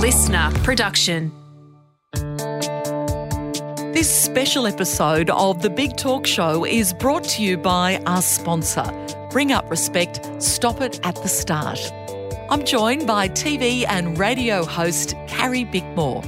LiSTNR production. This special episode of The Big Talk Show is brought to you by our sponsor, Bring Up Respect, Stop It at the Start. I'm joined by TV and radio host Carrie Bickmore.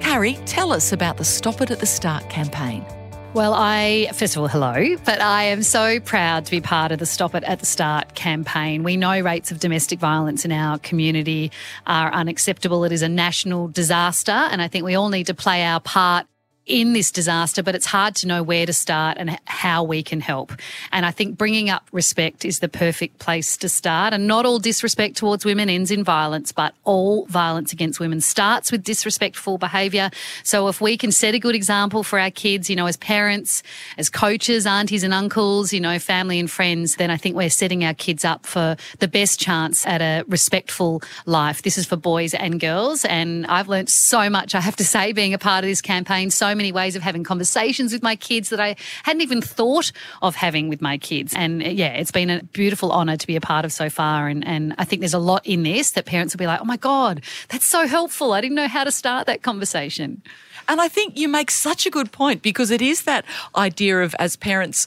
Carrie, tell us about the Stop It at the Start campaign. Well, I, first of all, hello, but I am so proud to be part of the Stop It at the Start campaign. We know rates of domestic violence in our community are unacceptable. It is a national disaster, and I think we all need to play our part in this disaster, but it's hard to know where to start and how we can help. And I think bringing up respect is the perfect place to start. And not all disrespect towards women ends in violence, but all violence against women starts with disrespectful behaviour. So if we can set a good example for our kids, you know, as parents, as coaches, aunties and uncles, you know, family and friends, then I think we're setting our kids up for the best chance at a respectful life. This is for boys and girls. And I've learned so much, I have to say, being a part of this campaign. So many ways of having conversations with my kids that I hadn't even thought of having with my kids. And uh, yeah, it's been a beautiful honour to be a part of so far. And, and I think there's a lot in this that parents will be like, oh my God, that's so helpful. I didn't know how to start that conversation. And I think you make such a good point because it is that idea of as parents,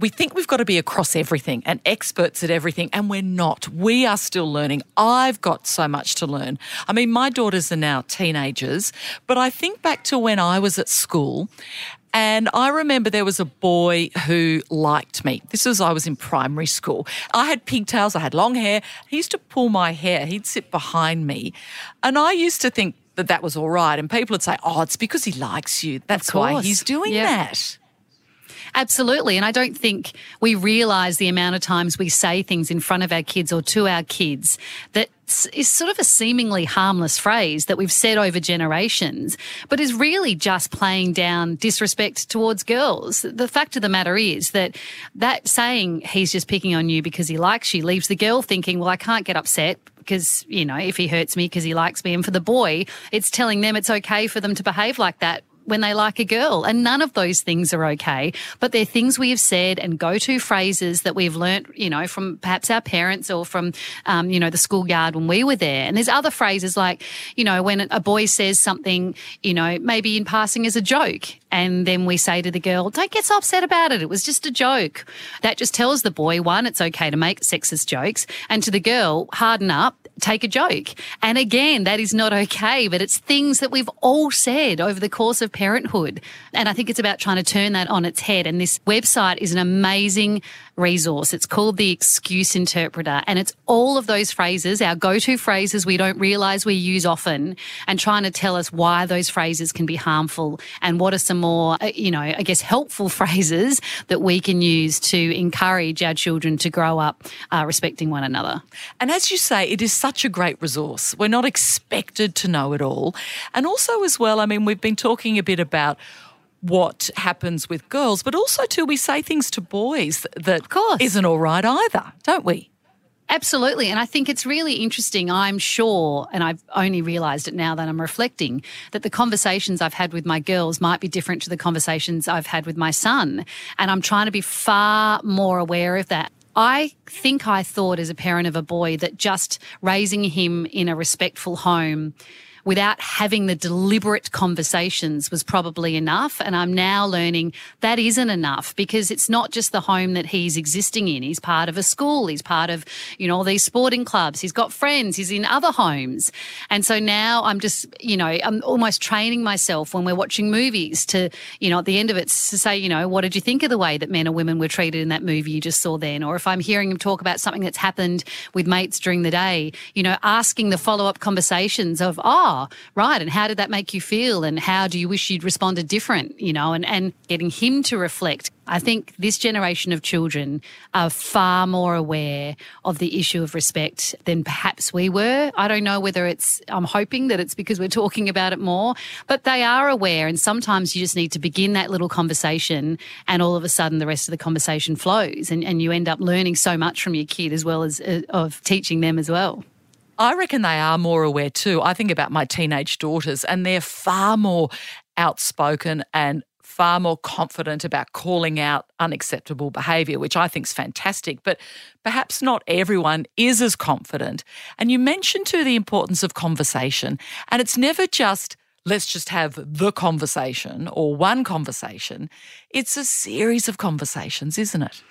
we think we've got to be across everything and experts at everything, and we're not. We are still learning. I've got so much to learn. I mean, my daughters are now teenagers, but I think back to when I was at school. And I remember there was a boy who liked me. This was, I was in primary school. I had pigtails, I had long hair. He used to pull my hair, he'd sit behind me. And I used to think that that was all right. And people would say, oh, it's because he likes you. That's why he's doing that. Absolutely. And I don't think we realise the amount of times we say things in front of our kids or to our kids that is sort of a seemingly harmless phrase that we've said over generations, but is really just playing down disrespect towards girls. The fact of the matter is that that saying he's just picking on you because he likes you leaves the girl thinking, well, I can't get upset because, you know, if he hurts me because he likes me. And for the boy, it's telling them it's okay for them to behave like that when they like a girl. And none of those things are okay. But they're things we have said and go to phrases that we've learnt, you know, from perhaps our parents or from, um, you know, the schoolyard when we were there. And there's other phrases like, you know, when a boy says something, you know, maybe in passing as a joke. And then we say to the girl, don't get so upset about it. It was just a joke. That just tells the boy, one, it's okay to make sexist jokes. And to the girl, harden up take a joke. And again, that is not okay, but it's things that we've all said over the course of parenthood. And I think it's about trying to turn that on its head. And this website is an amazing resource. It's called the Excuse Interpreter, and it's all of those phrases, our go to phrases we don't realize we use often, and trying to tell us why those phrases can be harmful and what are some more, uh, you know, I guess helpful phrases that we can use to encourage our children to grow up uh, respecting one another. And as you say, it is such a great resource. We're not expected to know it all. And also, as well, I mean, we've been talking a bit about what happens with girls, but also too we say things to boys that of course. isn't all right either, don't we? Absolutely. And I think it's really interesting. I'm sure, and I've only realised it now that I'm reflecting, that the conversations I've had with my girls might be different to the conversations I've had with my son. And I'm trying to be far more aware of that. I think I thought as a parent of a boy that just raising him in a respectful home without having the deliberate conversations was probably enough. And I'm now learning that isn't enough because it's not just the home that he's existing in. He's part of a school. He's part of, you know, all these sporting clubs. He's got friends. He's in other homes. And so now I'm just, you know, I'm almost training myself when we're watching movies to, you know, at the end of it to say, you know, what did you think of the way that men or women were treated in that movie you just saw then? Or if I'm hearing him talk about something that's happened with mates during the day, you know, asking the follow up conversations of, oh, right. And how did that make you feel? And how do you wish you'd responded different? You know, and, and getting him to reflect. I think this generation of children are far more aware of the issue of respect than perhaps we were. I don't know whether it's, I'm hoping that it's because we're talking about it more, but they are aware. And sometimes you just need to begin that little conversation and all of a sudden the rest of the conversation flows and, and you end up learning so much from your kid as well as uh, of teaching them as well. I reckon they are more aware too. I think about my teenage daughters, and they're far more outspoken and far more confident about calling out unacceptable behavior, which I think is fantastic. But perhaps not everyone is as confident. And you mentioned too the importance of conversation. And it's never just let's just have the conversation or one conversation. It's a series of conversations, isn't it?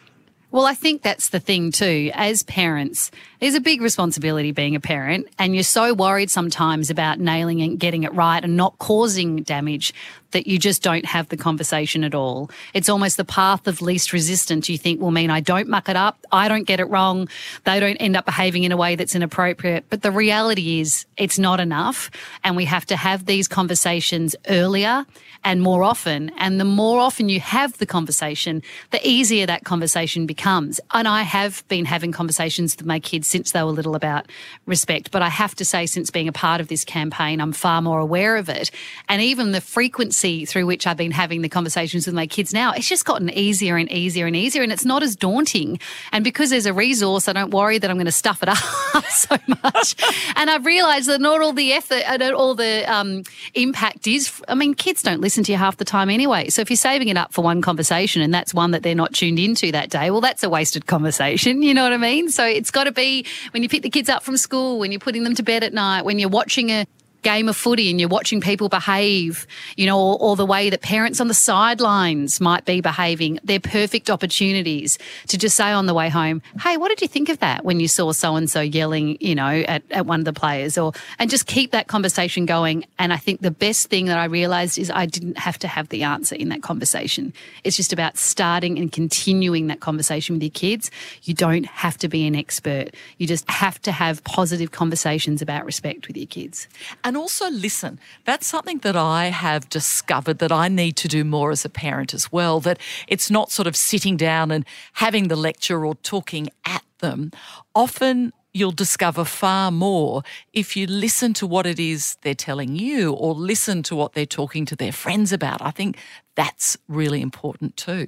Well, I think that's the thing too. As parents, there's a big responsibility being a parent, and you're so worried sometimes about nailing and getting it right and not causing damage that you just don't have the conversation at all. It's almost the path of least resistance you think will mean I don't muck it up, I don't get it wrong, they don't end up behaving in a way that's inappropriate. But the reality is it's not enough. And we have to have these conversations earlier and more often. And the more often you have the conversation, the easier that conversation becomes. And I have been having conversations with my kids since they were little about respect. But I have to say, since being a part of this campaign, I'm far more aware of it. And even the frequency through which I've been having the conversations with my kids now, it's just gotten easier and easier and easier. And it's not as daunting. And because there's a resource, I don't worry that I'm going to stuff it up so much. and I've realized that not all the effort and all the um, impact is, I mean, kids don't listen to you half the time anyway. So if you're saving it up for one conversation and that's one that they're not tuned into that day, well, that's a wasted conversation. You know what I mean? So it's got to be when you pick the kids up from school, when you're putting them to bed at night, when you're watching a game of footy and you're watching people behave, you know, or, or, the way that parents on the sidelines might be behaving, they're perfect opportunities to just say on the way home, hey, what did you think of that when you saw so and so yelling, you know, at, at one of the players? Or and just keep that conversation going. And I think the best thing that I realized is I didn't have to have the answer in that conversation. It's just about starting and continuing that conversation with your kids. You don't have to be an expert. You just have to have positive conversations about respect with your kids. And and also listen. That's something that I have discovered that I need to do more as a parent as well. That it's not sort of sitting down and having the lecture or talking at them. Often you'll discover far more if you listen to what it is they're telling you or listen to what they're talking to their friends about. I think that's really important too.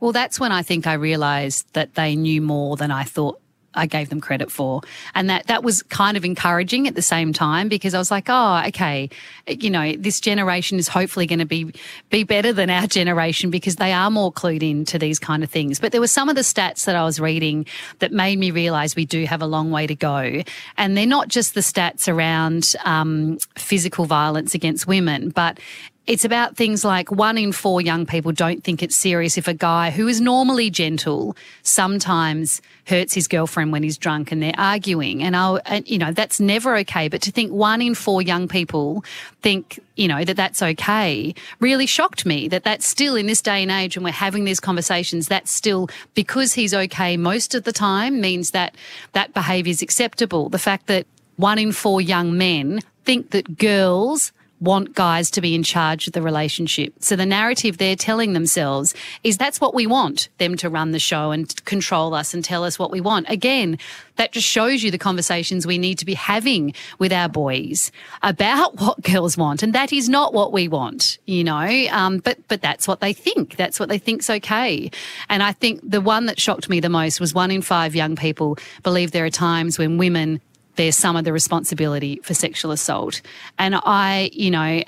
Well, that's when I think I realised that they knew more than I thought I gave them credit for. And that, that was kind of encouraging at the same time because I was like, oh, okay, you know, this generation is hopefully going to be, be better than our generation because they are more clued in to these kind of things. But there were some of the stats that I was reading that made me realize we do have a long way to go. And they're not just the stats around um, physical violence against women, but it's about things like one in four young people don't think it's serious if a guy who is normally gentle sometimes hurts his girlfriend when he's drunk and they're arguing. And I'll, and, you know, that's never okay. But to think one in four young people think, you know, that that's okay really shocked me that that's still in this day and age when we're having these conversations, that's still because he's okay most of the time means that that behavior is acceptable. The fact that one in four young men think that girls want guys to be in charge of the relationship. So the narrative they're telling themselves is that's what we want them to run the show and control us and tell us what we want. Again, that just shows you the conversations we need to be having with our boys about what girls want. And that is not what we want, you know, um, but, but that's what they think. That's what they think's okay. And I think the one that shocked me the most was one in five young people believe there are times when women bear some of the responsibility for sexual assault. And I, you know,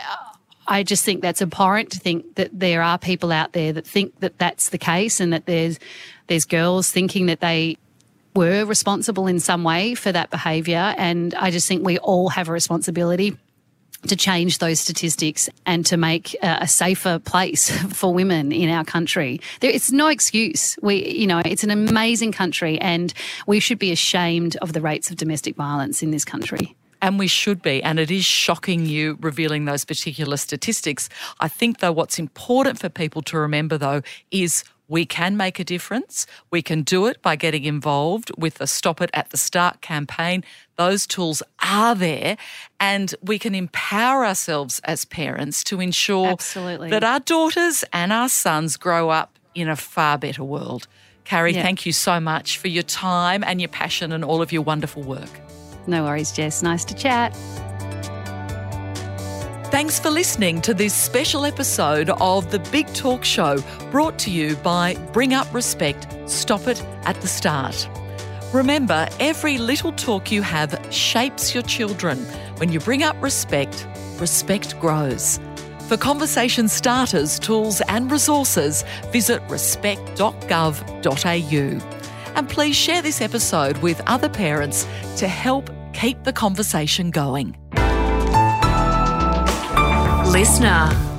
I just think that's abhorrent to think that there are people out there that think that that's the case and that there's there's girls thinking that they were responsible in some way for that behavior and I just think we all have a responsibility to change those statistics and to make uh, a safer place for women in our country. There, it's no excuse. We, you know, it's an amazing country, and we should be ashamed of the rates of domestic violence in this country. And we should be. And it is shocking you revealing those particular statistics. I think, though, what's important for people to remember, though, is we can make a difference. We can do it by getting involved with the Stop It at the Start campaign. Those tools are there, and we can empower ourselves as parents to ensure Absolutely. that our daughters and our sons grow up in a far better world. Carrie, yeah. thank you so much for your time and your passion and all of your wonderful work. No worries, Jess. Nice to chat. Thanks for listening to this special episode of The Big Talk Show brought to you by Bring Up Respect, Stop It at the Start. Remember, every little talk you have shapes your children. When you bring up respect, respect grows. For conversation starters, tools, and resources, visit respect.gov.au. And please share this episode with other parents to help keep the conversation going. LiSTNR.